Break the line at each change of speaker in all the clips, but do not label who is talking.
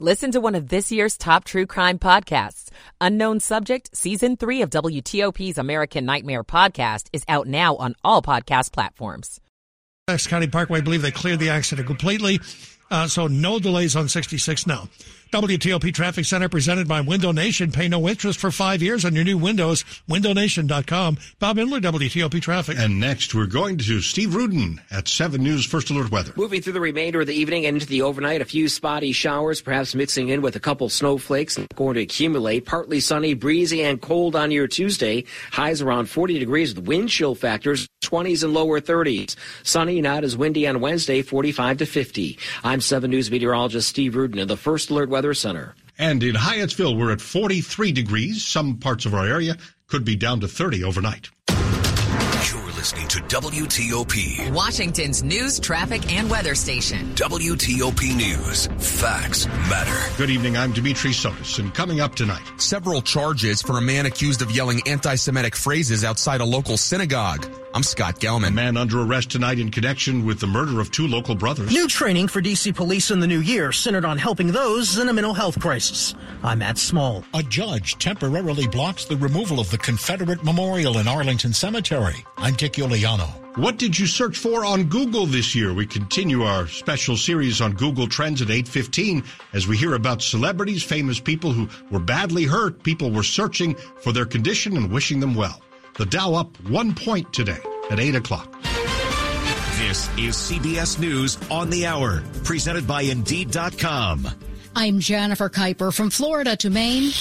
Listen to one of this year's top true crime podcasts. Unknown Subject, Season 3 of WTOP's American Nightmare podcast is out now on all podcast platforms.
Essex County Parkway, believe they cleared the accident completely, uh, so no delays on 66 now. WTOP Traffic Center presented by Window Nation. Pay no interest for five years on your new windows. WindowNation.com. Bob Imler, WTOP Traffic.
And next, we're going to Steve Rudin at 7 News First Alert Weather.
Moving through the remainder of the evening and into the overnight, a few spotty showers, perhaps mixing in with a couple snowflakes, going to accumulate. Partly sunny, breezy, and cold on your Tuesday. Highs around 40 degrees with wind chill factors 20s and lower 30s. Sunny, not as windy on Wednesday, 45 to 50. I'm 7 News meteorologist Steve Rudin in the First Alert Weather Center.
And in Hyattsville, we're at 43 degrees. Some parts of our area could be down to 30 overnight.
You're listening to WTOP,
Washington's news, traffic, and weather station.
WTOP News. Facts matter.
Good evening. I'm Dimitri Sotis, and coming up tonight,
several charges for a man accused of yelling anti-Semitic phrases outside a local synagogue. I'm Scott Gelman.
A man under arrest tonight in connection with the murder of two local brothers.
New training for DC police in the new year centered on helping those in a mental health crisis. I'm Matt Small.
A judge temporarily blocks the removal of the Confederate Memorial in Arlington Cemetery. I'm Dick Uliano.
What did you search for on Google this year? We continue our special series on Google Trends at 8:15 as we hear about celebrities, famous people who were badly hurt. People were searching for their condition and wishing them well. The Dow up one point today at 8 o'clock.
This is CBS News on the Hour, presented by Indeed.com.
I'm Jennifer Keiper from Florida to Maine.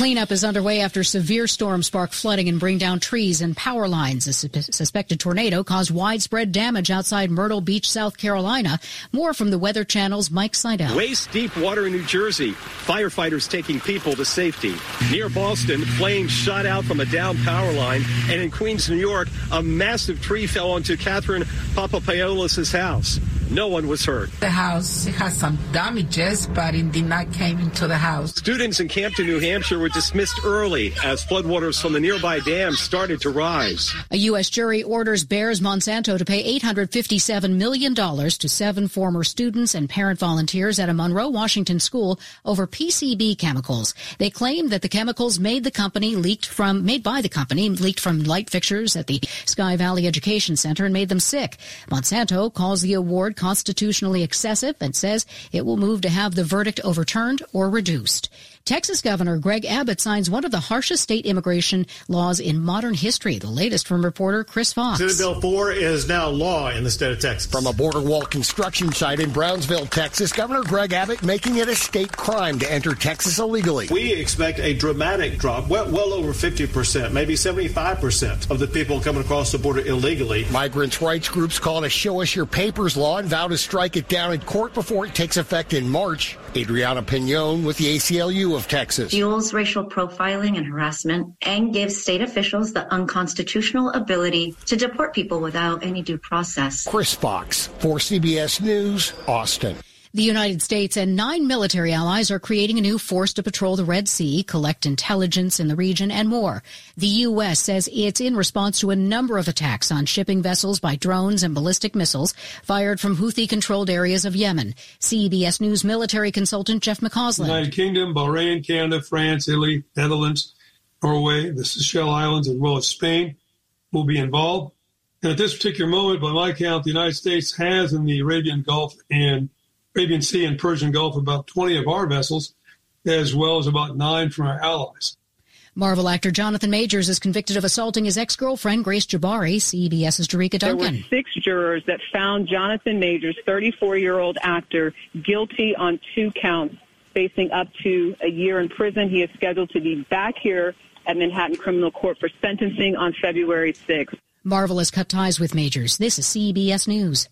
Cleanup is underway after severe storms spark flooding and bring down trees and power lines. A suspected tornado caused widespread damage outside Myrtle Beach, South Carolina. More from the Weather Channel's Mike Seidel.
Waist deep water in New Jersey. Firefighters taking people to safety. Near Boston, flames shot out from a down power line. And in Queens, New York, a massive tree fell onto Catherine Papapaolis' house. No one was hurt.
The house has some damages, but it did not came into the house.
Students in Campton, New Hampshire were dismissed early as floodwaters from the nearby dam started to rise.
A U.S. jury orders Bayer's Monsanto to pay $857 million to seven former students and parent volunteers at a Monroe, Washington school over PCB chemicals. They claim that the chemicals made the company leaked from, made by the company leaked from light fixtures at the Sky Valley Education Center and made them sick. Monsanto calls the award constitutionally excessive and says it will move to have the verdict overturned or reduced. Texas Governor Greg Abbott signs one of the harshest state immigration laws in modern history. The latest from reporter Chris Fox.
Senate Bill 4 is now law in the state of Texas.
From a border wall construction site in Brownsville, Texas, Governor Greg Abbott making it a state crime to enter Texas illegally.
We expect a dramatic drop, well, well over 50%, maybe 75% of the people coming across the border illegally.
Migrants' rights groups call it a show us your papers law and vow to strike it down in court before it takes effect in March. Adriana Pinon with the ACLU of Texas.
Fuels racial profiling and harassment and gives state officials the unconstitutional ability to deport people without any due process.
Chris Fox for CBS News, Austin.
The United States and nine military allies are creating a new force to patrol the Red Sea, collect intelligence in the region, and more. The U.S. says it's in response to a number of attacks on shipping vessels by drones and ballistic missiles fired from Houthi-controlled areas of Yemen. CBS News military consultant Jeff McCausland.
United Kingdom, Bahrain, Canada, France, Italy, Netherlands, Norway, the Seychelles Islands, as well as Spain will be involved. And at this particular moment, by my count, the United States has in the Arabian Gulf and Arabian Sea and Persian Gulf about 20 of our vessels, as well as about nine from our allies.
Marvel actor Jonathan Majors is convicted of assaulting his ex-girlfriend Grace Jabbari. CBS's Jericka Duncan.
There were six jurors that found Jonathan Majors, 34-year-old actor, guilty on two counts, facing up to a year in prison. He is scheduled to be back here at Manhattan Criminal Court for sentencing on February 6th.
Marvel has cut ties with Majors. This is CBS News.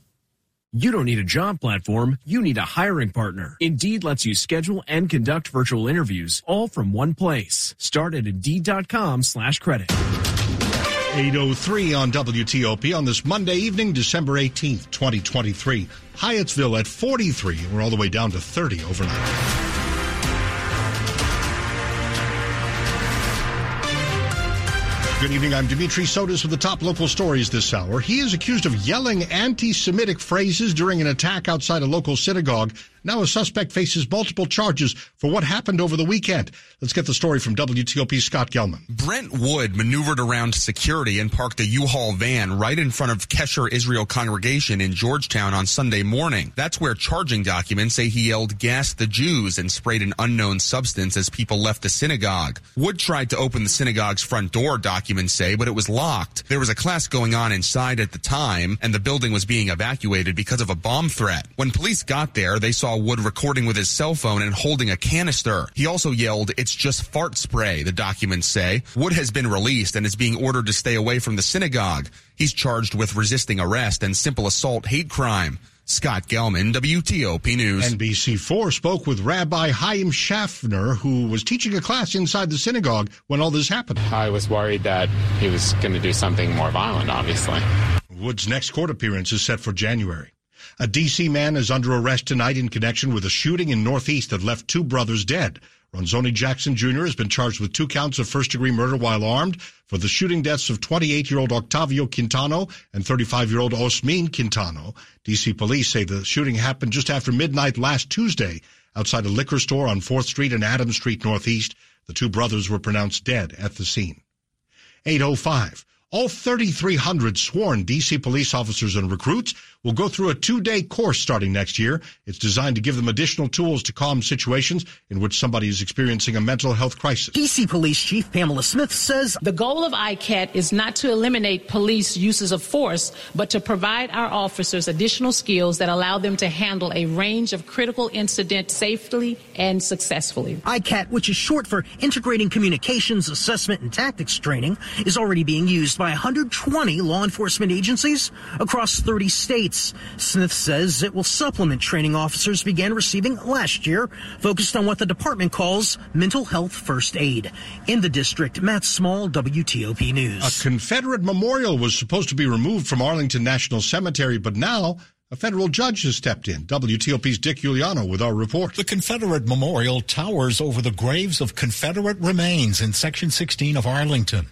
You don't need a job platform, you need a hiring partner. Indeed lets you schedule and conduct virtual interviews all from one place. Start at Indeed.com slash credit.
803 on WTOP on this Monday evening, December 18th, 2023. Hyattsville at 43. We're all the way down to 30 overnight. Good evening. I'm Dimitri Sotis with the top local stories this hour. He is accused of yelling anti Semitic phrases during an attack outside a local synagogue. Now a suspect faces multiple charges for what happened over the weekend. Let's get the story from WTOP Scott Gelman.
Brent Wood maneuvered around security and parked a U-Haul van right in front of Kesher Israel congregation in Georgetown on Sunday morning. That's where charging documents say he yelled gas the Jews and sprayed an unknown substance as people left the synagogue. Wood tried to open the synagogue's front door, documents say, but it was locked. There was a class going on inside at the time and the building was being evacuated because of a bomb threat. When police got there, they saw Wood recording with his cell phone and holding a canister. He also yelled, it's just fart spray, the documents say. Wood has been released and is being ordered to stay away from the synagogue. He's charged with resisting arrest and simple assault hate crime. Scott Gelman, WTOP News.
NBC4 spoke with Rabbi Hyim Shafner, who was teaching a class inside the synagogue when all this happened.
I was worried that he was going to do something more violent, obviously.
Wood's next court appearance is set for January. A D.C. man is under arrest tonight in connection with a shooting in Northeast that left two brothers dead. Ronzoni Jackson Jr. has been charged with two counts of first-degree murder while armed for the shooting deaths of 28-year-old Octavio Quintano and 35-year-old Osmin Quintano. D.C. police say the shooting happened just after midnight last Tuesday outside a liquor store on 4th Street and Adams Street Northeast. The two brothers were pronounced dead at the scene. 805. All 3,300 sworn D.C. police officers and recruits will go through a two-day course starting next year. It's designed to give them additional tools to calm situations in which somebody is experiencing a mental health crisis.
DC Police Chief Pamela Smith says
the goal of ICAT is not to eliminate police uses of force, but to provide our officers additional skills that allow them to handle a range of critical incidents safely and successfully.
ICAT, which is short for Integrating Communications Assessment and Tactics Training, is already being used by 120 law enforcement agencies across 30 states. Smith says it will supplement training officers began receiving last year, focused on what the department calls mental health first aid. In the district, Matt Small, WTOP News.
A Confederate memorial was supposed to be removed from Arlington National Cemetery, but now a federal judge has stepped in. WTOP's Dick Uliano with our report.
The Confederate Memorial towers over the graves of Confederate remains in Section 16 of Arlington.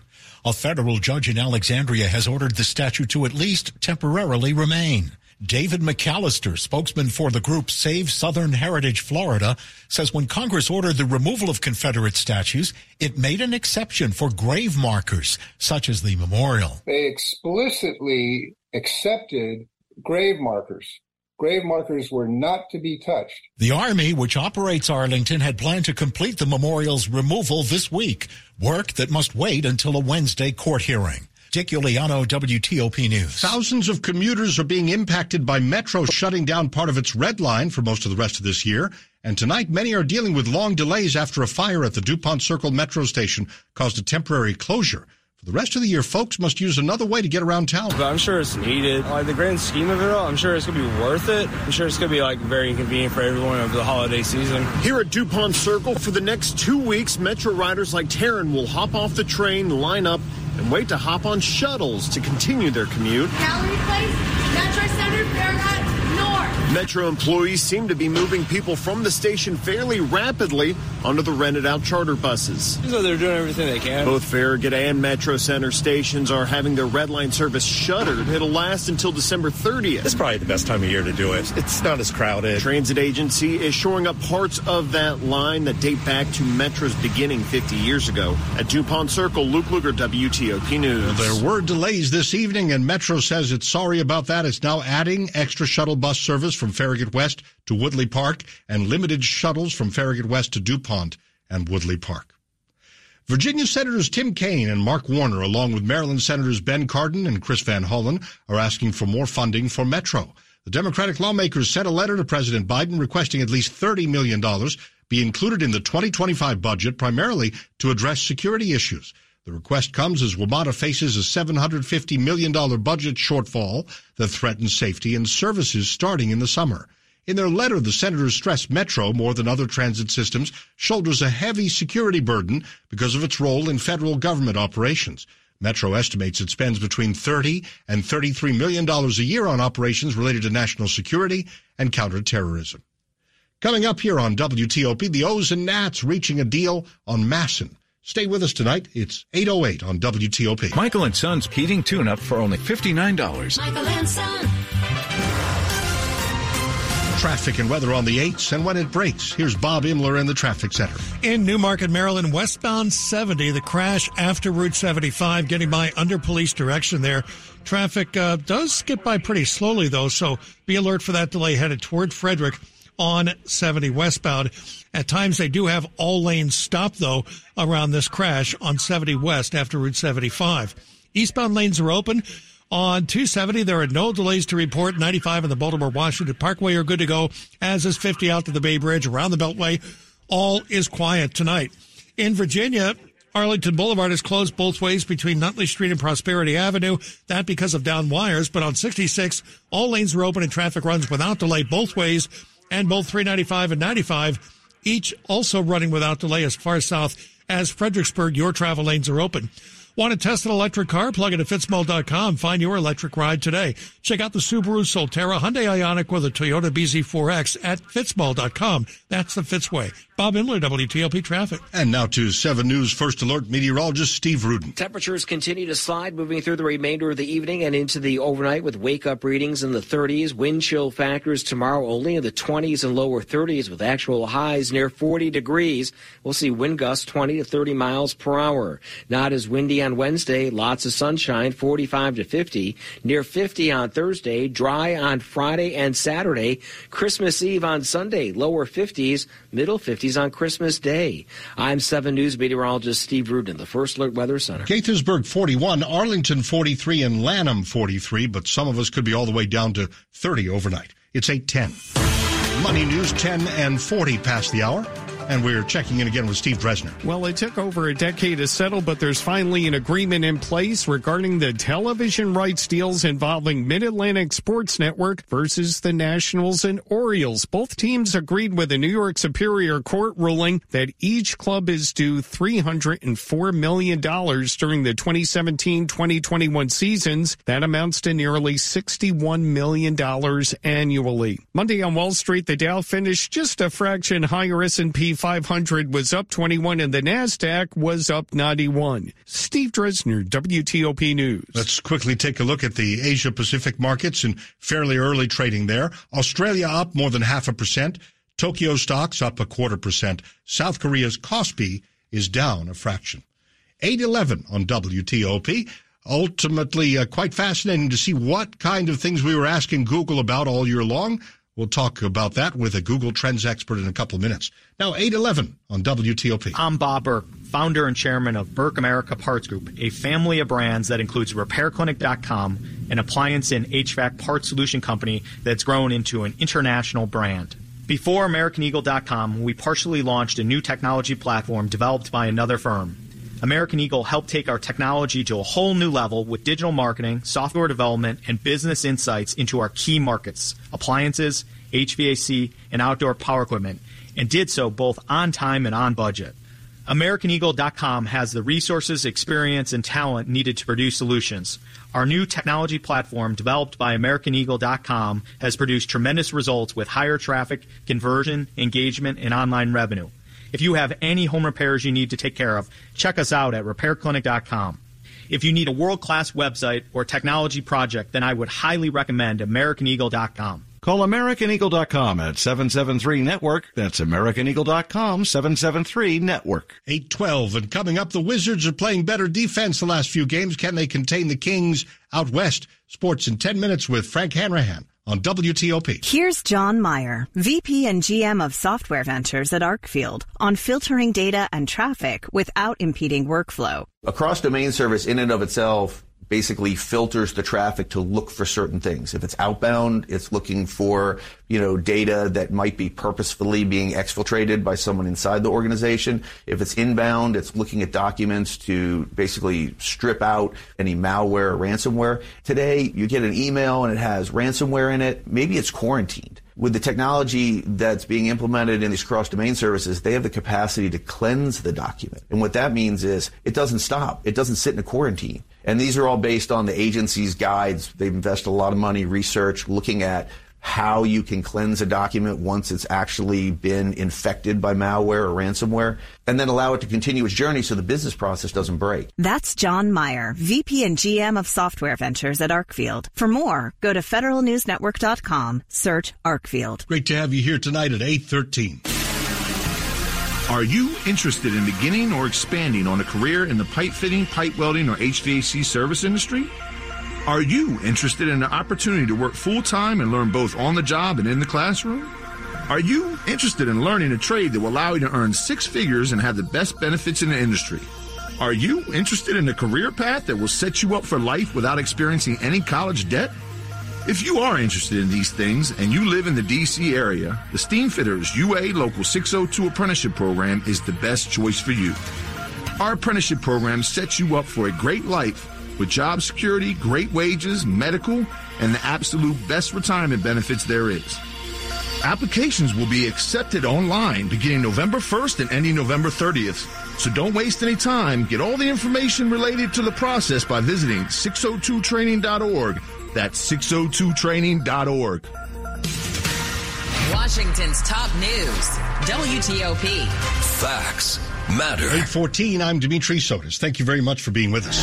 A federal judge in Alexandria has ordered the statue to at least temporarily remain. David McAllister, spokesman for the group Save Southern Heritage Florida, says when Congress ordered the removal of Confederate statues, it made an exception for grave markers, such as the memorial.
They explicitly accepted grave markers. Grave markers were not to be touched.
The Army, which operates Arlington, had planned to complete the memorial's removal this week, work that must wait until a Wednesday court hearing. Dick Uliano, WTOP News.
Thousands of commuters are being impacted by Metro shutting down part of its red line for most of the rest of this year. And tonight, many are dealing with long delays after a fire at the DuPont Circle Metro station caused a temporary closure. For the rest of the year, folks must use another way to get around town.
But I'm sure it's needed. Like the grand scheme of it all, I'm sure it's going to be worth it. I'm sure it's going to be like very inconvenient for everyone over the holiday season.
Here at DuPont Circle, for the next two weeks, Metro riders like Taryn will hop off the train, line up, and wait to hop on shuttles to continue their commute.
Gallery Place, Metro Center, Farragut, North.
Metro employees seem to be moving people from the station fairly rapidly onto the rented out charter buses.
So they're doing everything they can.
Both Farragut and Metro Center stations are having their red line service shuttered. It'll last until December 30th.
It's probably the best time of year to do it. It's not as crowded.
Transit agency is shoring up parts of that line that date back to Metro's beginning 50 years ago. At DuPont Circle, Luke Lukert, WTOP News.
There were delays this evening, and Metro says it's sorry about that. It's now adding extra shuttle bus service from Farragut West to Woodley Park and limited shuttles from Farragut West to DuPont and Woodley Park. Virginia Senators Tim Kaine and Mark Warner, along with Maryland Senators Ben Cardin and Chris Van Hollen, are asking for more funding for Metro. The Democratic lawmakers sent a letter to President Biden requesting at least $30 million be included in the 2025 budget, primarily to address security issues. The request comes as WMATA faces a $750 million budget shortfall that threatens safety and services starting in the summer. In their letter, the senators stressed Metro, more than other transit systems, shoulders a heavy security burden because of its role in federal government operations. Metro estimates it spends between 30 and 33 million dollars a year on operations related to national security and counterterrorism. Coming up here on WTOP, the O's and Nats reaching a deal on MASN. Stay with us tonight. It's 808 on WTOP.
Michael and Son's heating tune-up for only $59.
Michael and Son.
Traffic and weather on the 8s and when it breaks. Here's Bob Imler in the traffic center.
In Newmarket, Maryland, westbound 70, the crash after Route 75, getting by under police direction there. Traffic uh, does skip by pretty slowly, though, so be alert for that delay headed toward Frederick on 70 westbound. At times, they do have all lanes stopped, though, around this crash on 70 west after Route 75. Eastbound lanes are open. On 270, there are no delays to report. 95 and the Baltimore Washington Parkway are good to go, as is 50 out to the Bay Bridge around the Beltway. All is quiet tonight. In Virginia, Arlington Boulevard is closed both ways between Nutley Street and Prosperity Avenue. That because of down wires. But on 66, all lanes are open and traffic runs without delay both ways. And both 395 and 95, each also running without delay as far south as Fredericksburg. Your travel lanes are open. Want to test an electric car? Plug it at fitzmall.com. Find your electric ride today. Check out the Subaru Solterra, Hyundai Ioniq, with a Toyota BZ4X at fitzmall.com. That's the Fitzway. Bob Imler, WTOP Traffic.
And now to 7 News First Alert meteorologist Steve Rudin.
Temperatures continue to slide moving through the remainder of the evening and into the overnight with wake up readings in the 30s. Wind chill factors tomorrow only in the 20s and lower 30s with actual highs near 40 degrees. We'll see wind gusts 20 to 30 miles per hour. Not as windy on Wednesday. Lots of sunshine, 45 to 50. Near 50 on Thursday. Dry on Friday and Saturday. Christmas Eve on Sunday. Lower 50s, middle 50s on Christmas Day. I'm 7 News meteorologist Steve Rudin, the First Alert Weather Center.
Gaithersburg 41, Arlington 43, and Lanham 43, but some of us could be all the way down to 30 overnight. It's 810. Money News 10 and 40 past the hour. And we're checking in again with Steve Dresner.
Well, it took over a decade to settle, but there's finally an agreement in place regarding the television rights deals involving Mid Atlantic Sports Network versus the Nationals and Orioles. Both teams agreed with a New York Superior Court ruling that each club is due $304 million during the 2017 2021 seasons. That amounts to nearly $61 million annually. Monday on Wall Street, the Dow finished just a fraction higher S&P 500 was up 21 and the NASDAQ was up 91. Steve Dresner, WTOP News.
Let's quickly take a look at the Asia Pacific markets and fairly early trading there. Australia up more than half a percent. Tokyo stocks up a quarter percent. South Korea's Kospi is down a fraction. 811 on WTOP. Ultimately, uh, quite fascinating to see what kind of things we were asking Google about all year long. We'll talk about that with a Google Trends expert in a couple of minutes. Now, 811 on WTOP.
I'm Bob Burke, founder and chairman of Burke America Parts Group, a family of brands that includes RepairClinic.com, an appliance and HVAC parts solution company that's grown into an international brand. Before AmericanEagle.com, we partially launched a new technology platform developed by another firm. American Eagle helped take our technology to a whole new level with digital marketing, software development, and business insights into our key markets appliances, HVAC, and outdoor power equipment, and did so both on time and on budget. AmericanEagle.com has the resources, experience, and talent needed to produce solutions. Our new technology platform, developed by AmericanEagle.com, has produced tremendous results with higher traffic, conversion, engagement, and online revenue. If you have any home repairs you need to take care of, check us out at repairclinic.com. If you need a world class website or technology project, then I would highly recommend AmericanEagle.com.
Call AmericanEagle.com at 773 Network. That's AmericanEagle.com 773 Network.
812. And coming up, the Wizards are playing better defense the last few games. Can they contain the Kings out west? Sports in 10 minutes with Frank Hanrahan on WTOP.
Here's John Meyer, VP and GM of Software Ventures at Arcfield, on filtering data and traffic without impeding workflow.
A cross domain service in and of itself basically filters the traffic to look for certain things. If it's outbound, it's looking for, you know, data that might be purposefully being exfiltrated by someone inside the organization. If it's inbound, it's looking at documents to basically strip out any malware or ransomware. Today, you get an email and it has ransomware in it. Maybe it's quarantined with the technology that's being implemented in these cross domain services, they have the capacity to cleanse the document. And what that means is it doesn't stop. It doesn't sit in a quarantine. And these are all based on the agency's guides. They've invested a lot of money, research, looking at how you can cleanse a document once it's actually been infected by malware or ransomware, and then allow it to continue its journey so the business process doesn't break.
That's John Meyer, VP and GM of Software Ventures at Arcfield. For more, go to federalnewsnetwork.com, search Arcfield.
Great to have you here tonight at 813.
Are you interested in beginning or expanding on a career in the pipe fitting, pipe welding, or HVAC service industry? Are you interested in an opportunity to work full time and learn both on the job and in the classroom? Are you interested in learning a trade that will allow you to earn six figures and have the best benefits in the industry? Are you interested in a career path that will set you up for life without experiencing any college debt? If you are interested in these things and you live in the DC area, the Steamfitters UA Local 602 Apprenticeship Program is the best choice for you. Our apprenticeship program sets you up for a great life with job security, great wages, medical, and the absolute best retirement benefits there is. Applications will be accepted online beginning November 1st and ending November 30th. So don't waste any time. Get all the information related to the process by visiting 602training.org. That's 602training.org.
Washington's top news, WTOP.
Facts matter. 814, I'm Dimitri Sotis. Thank you very much for being with us.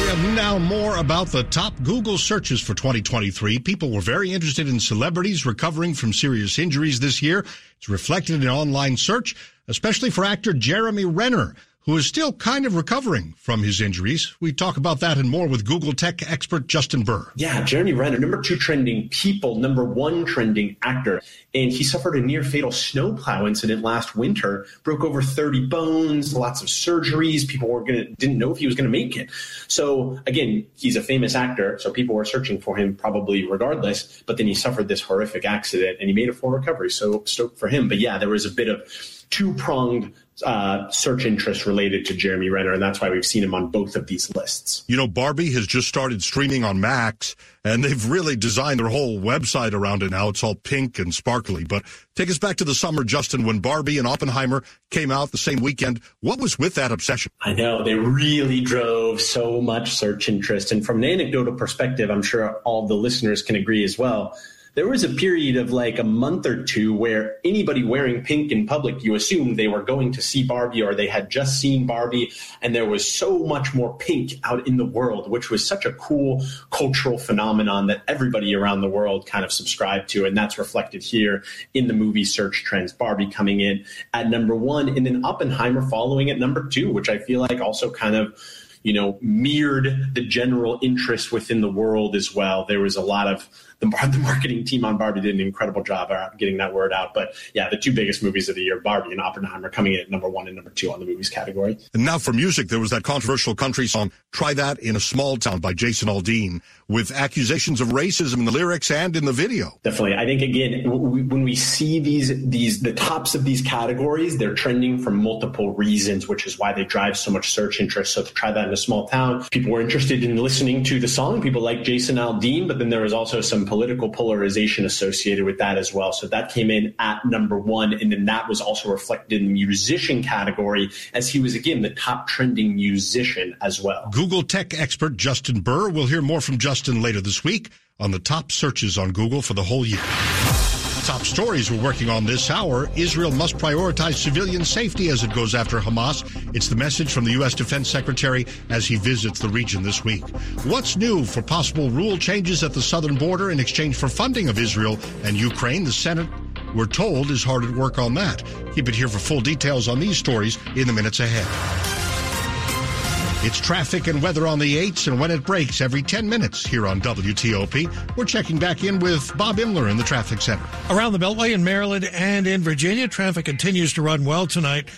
We have now more about the top Google searches for 2023. People were very interested in celebrities recovering from serious injuries this year. It's reflected in online search, especially for actor Jeremy Renner who is still kind of recovering from his injuries. We talk about that and more with Google tech expert Justin Burr.
Yeah, Jeremy Renner, number two trending people, number one trending actor. And he suffered a near fatal snowplow incident last winter, broke over 30 bones, lots of surgeries. People were gonna didn't know if he was gonna make it. So again, he's a famous actor, so people were searching for him probably regardless. But then he suffered this horrific accident and he made a full recovery. So stoked for him. But yeah, there was a bit of two pronged uh, search interest related to Jeremy Renner, and that's why we've seen him on both of these lists.
You know, Barbie has just started streaming on Max, and they've really designed their whole website around it now. It's all pink and sparkly. But take us back to the summer, Justin, when Barbie and Oppenheimer came out the same weekend. What was with that obsession?
I know they really drove so much search interest, and from an anecdotal perspective, I'm sure all the listeners can agree as well there was a period of like a month or two where anybody wearing pink in public, you assumed they were going to see Barbie or they had just seen Barbie. And there was so much more pink out in the world, which was such a cool cultural phenomenon that everybody around the world kind of subscribed to. And that's reflected here in the movie search trends. Barbie coming in at number one and then Oppenheimer following at number two, which I feel like also kind of you know, mirrored the general interest within the world as well. There was a lot of the, the marketing team on Barbie did an incredible job uh, getting that word out. But yeah, the two biggest movies of the year, Barbie and Oppenheimer, are coming in at number one and number two on the movies category.
And now for music, there was that controversial country song, Try That in a Small Town by Jason Aldean, with accusations of racism in the lyrics and in the video.
Definitely. I think, again, when we see these, these, the tops of these categories, they're trending for multiple reasons, which is why they drive so much search interest. So to try that in a small town, people were interested in listening to the song. People like Jason Aldean, but then there was also some political polarization associated with that as well. So that came in at number one. And then that was also reflected in the musician category as he was, again, the top trending musician as well.
Google tech expert Justin Burr. We'll hear more from Justin later this week on the top searches on Google for the whole year. Top stories we're working on this hour. Israel must prioritize civilian safety as it goes after Hamas. It's the message from the U.S. Defense Secretary as he visits the region this week. What's new for possible rule changes at the southern border in exchange for funding of Israel and Ukraine? The Senate, we're told, is hard at work on that. Keep it here for full details on these stories in the minutes ahead. It's traffic and weather on the 8s and when it breaks every 10 minutes here on WTOP. We're checking back in with Bob Imler in the traffic center.
Around the Beltway in Maryland and in Virginia, traffic continues to run well tonight.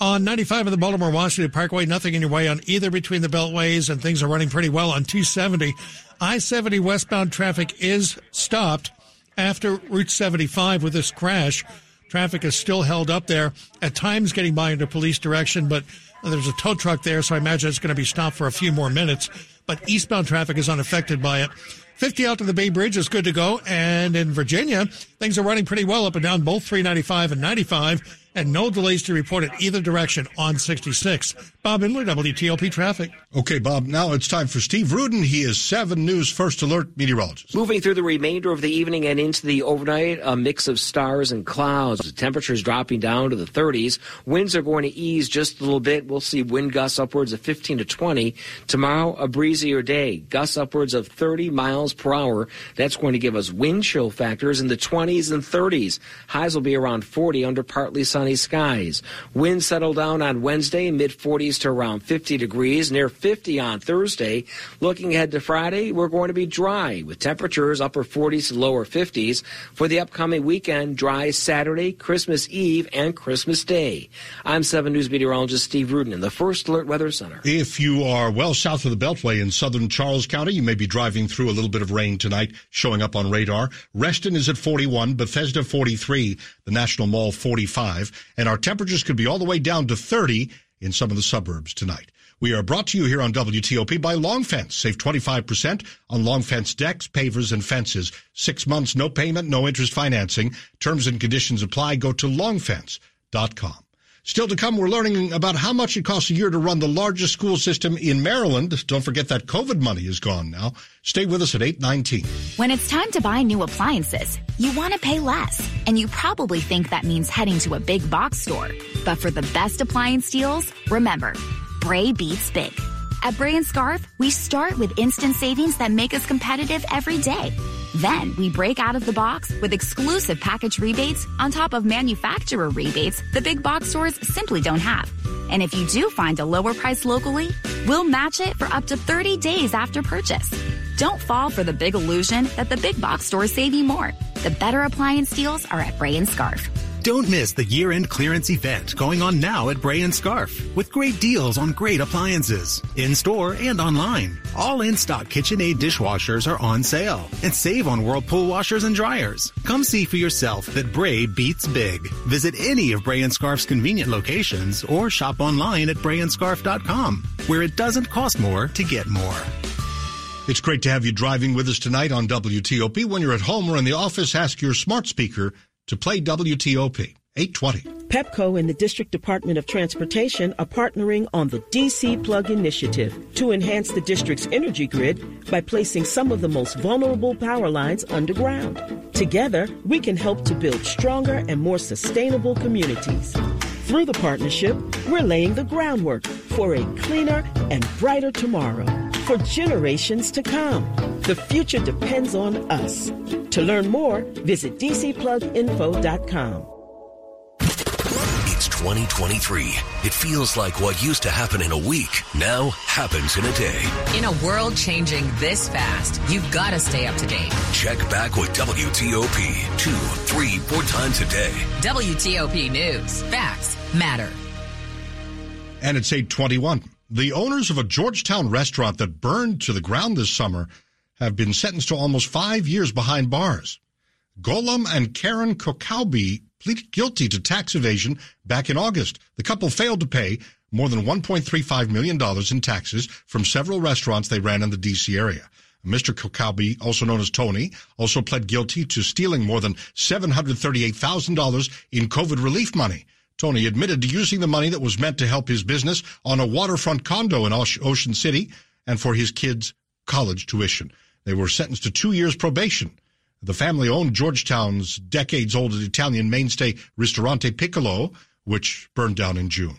On 95 of the Baltimore Washington Parkway, nothing in your way on either between the beltways, and things are running pretty well on 270. I 70 westbound traffic is stopped after Route 75 with this crash. Traffic is still held up there, at times getting by under police direction, but there's a tow truck there, so I imagine it's going to be stopped for a few more minutes. But eastbound traffic is unaffected by it. 50 out to the Bay Bridge is good to go. And in Virginia, things are running pretty well up and down both 395 and 95. and no delays to report in either direction on 66. Bob Imler, WTOP Traffic.
Okay, Bob, now it's time for Steve Rudin. He is 7 News First Alert meteorologist.
Moving through the remainder of the evening and into the overnight, a mix of stars and clouds. The temperatures dropping down to the 30s. Winds are going to ease just a little bit. We'll see wind gusts upwards of 15 to 20. Tomorrow, a breezier day. Gusts upwards of 30 miles per hour. That's going to give us wind chill factors in the 20s and 30s. Highs will be around 40 under partly sunny skies. Winds settle down on Wednesday, mid 40s to around 50 degrees, near 50 on Thursday. Looking ahead to Friday, we're going to be dry with temperatures upper 40s to lower 50s. For the upcoming weekend, dry Saturday, Christmas Eve, and Christmas Day. I'm 7 News meteorologist Steve Rudin in the First Alert Weather Center.
If you are well south of the Beltway in southern Charles County, you may be driving through a little bit of rain tonight, showing up on radar. Reston is at 41, Bethesda 43, the National Mall 45, and our temperatures could be all the way down to 30 in some of the suburbs tonight. We are brought to you here on WTOP by Long Fence. Save 25% on Long Fence decks, pavers, and fences. Six months, no payment, no interest financing. Terms and conditions apply. Go to longfence.com. Still to come, we're learning about how much it costs a year to run the largest school system in Maryland. Don't forget that COVID money is gone now. Stay with us at 819.
When it's time to buy new appliances, you want to pay less. And you probably think that means heading to a big box store. But for the best appliance deals, remember, Bray beats big. At Bray and Scarff, we start with instant savings that make us competitive every day. Then we break out of the box with exclusive package rebates on top of manufacturer rebates the big box stores simply don't have. And if you do find a lower price locally, we'll match it for up to 30 days after purchase. Don't fall for the big illusion that the big box stores save you more. The better appliance deals are at Bray and Scarff.
Don't miss the year-end clearance event going on now at Bray and Scarff with great deals on great appliances in store and online. All in-stock KitchenAid dishwashers are on sale and save on Whirlpool washers and dryers. Come see for yourself that Bray beats big. Visit any of Bray and Scarff's convenient locations or shop online at brayandscarff.com where it doesn't cost more to get more.
It's great to have you driving with us tonight on WTOP. When you're at home or in the office, ask your smart speaker to play WTOP. 820.
PEPCO and the District Department of Transportation are partnering on the DC Plug Initiative to enhance the district's energy grid by placing some of the most vulnerable power lines underground. Together, we can help to build stronger and more sustainable communities. Through the partnership, we're laying the groundwork for a cleaner and brighter tomorrow for generations to come. The future depends on us. To learn more, visit dcpluginfo.com.
It's 2023. It feels like what used to happen in a week now happens in a day.
In a world changing this fast, you've got to stay up to date.
Check back with WTOP two, three, four times a day.
WTOP News. Facts matter.
And it's 821. The owners of a Georgetown restaurant that burned to the ground this summer have been sentenced to almost five years behind bars. Golem and Karen Kokaubi pleaded guilty to tax evasion back in August. The couple failed to pay more than $1.35 million in taxes from several restaurants they ran in the D.C. area. Mr. Kokaubi, also known as Tony, also pled guilty to stealing more than $738,000 in COVID relief money. Tony admitted to using the money that was meant to help his business on a waterfront condo in Ocean City and for his kids' college tuition. They were sentenced to two years probation. The family owned Georgetown's decades old Italian mainstay Ristorante Piccolo, which burned down in June.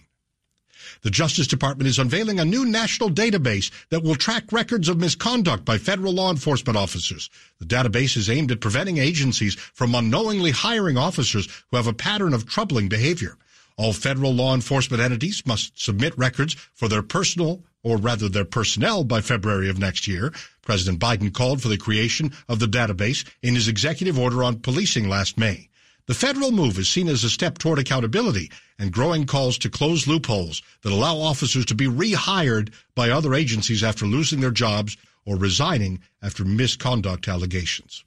The Justice Department is unveiling a new national database that will track records of misconduct by federal law enforcement officers. The database is aimed at preventing agencies from unknowingly hiring officers who have a pattern of troubling behavior. All federal law enforcement entities must submit records for their personal or rather their personnel by February of next year. President Biden called for the creation of the database in his executive order on policing last May. The federal move is seen as a step toward accountability and growing calls to close loopholes that allow officers to be rehired by other agencies after losing their jobs or resigning after misconduct allegations.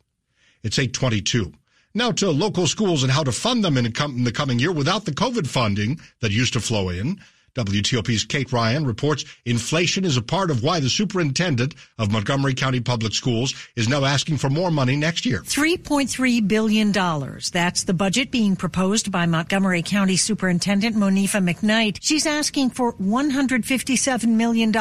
It's 822. Now to local schools and how to fund them in the coming year without the COVID funding that used to flow in. WTOP's Kate Ryan reports inflation is a part of why the superintendent of Montgomery County Public Schools is now asking for more money next year.
$3.3 billion. That's the budget being proposed by Montgomery County Superintendent Monifa McKnight. She's asking for $157 million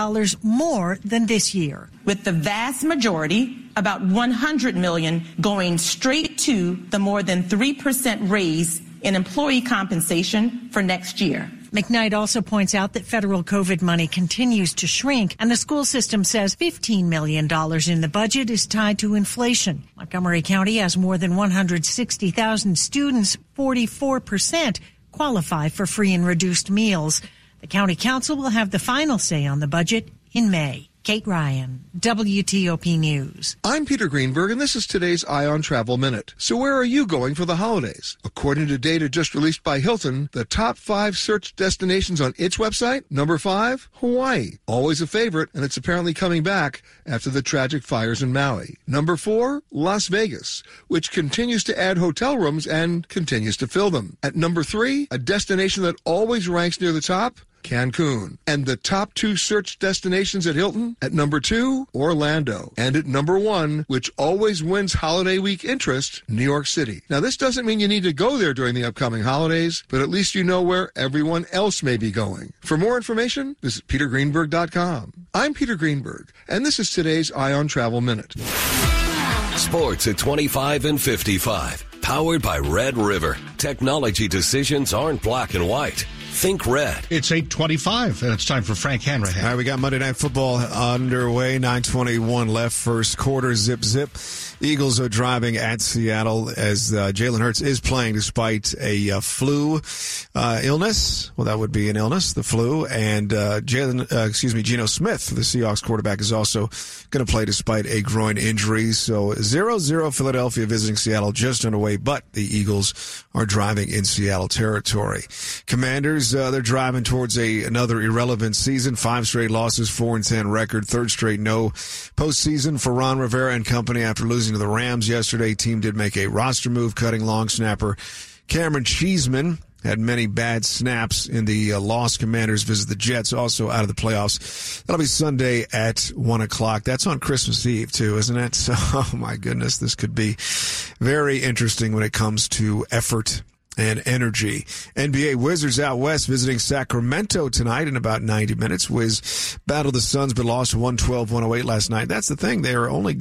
more than this year.
With the vast majority, about 100 million going straight to the more than 3% raise in employee compensation for next year.
McKnight also points out that federal COVID money continues to shrink, and the school system says $15 million in the budget is tied to inflation. Montgomery County has more than 160,000 students, 44% qualify for free and reduced meals. The county council will have the final say on the budget in May. Kate Ryan, WTOP News.
I'm Peter Greenberg, and this is today's Eye on Travel Minute. So, where are you going for the holidays? According to data just released by Hilton, the top five search destinations on its website number five, Hawaii. Always a favorite, and it's apparently coming back after the tragic fires in Maui. Number four, Las Vegas, which continues to add hotel rooms and continues to fill them. At number three, a destination that always ranks near the top, Cancun. And the top two search destinations at Hilton at number two, Orlando. And at number one, which always wins holiday week interest, New York City. Now, this doesn't mean you need to go there during the upcoming holidays, but at least you know where everyone else may be going. For more information, visit petergreenberg.com. I'm Peter Greenberg, and this is today's Eye on Travel Minute.
Sports at 25 and 55. Powered by Red River. Technology decisions aren't black and white. Think red.
It's 825, and it's time for Frank Hanrahan.
All right, we got Monday Night Football underway. 921 left, first quarter, zip, zip. Eagles are driving at Seattle as uh, Jalen Hurts is playing despite a uh, flu uh, illness. Well, that would be an illness, the flu. And uh, Jalen, uh, excuse me, Geno Smith, the Seahawks quarterback, is also going to play despite a groin injury. So 0-0 Philadelphia visiting Seattle just underway, but the Eagles are driving in Seattle territory. Commanders, they're driving towards a another irrelevant season. Five straight losses, four and ten record, third straight no postseason for Ron Rivera and company after losing to the Rams yesterday. Team did make a roster move, cutting long snapper Cameron Cheeseman. Had many bad snaps in the uh, loss. Commanders visit the Jets, also out of the playoffs. That'll be Sunday at one o'clock. That's on Christmas Eve too, isn't it? So, oh my goodness, this could be very interesting when it comes to effort and energy. NBA Wizards out west visiting Sacramento tonight in about 90 minutes. Wiz battled the Suns but lost 112-108 last night. That's the thing. They are only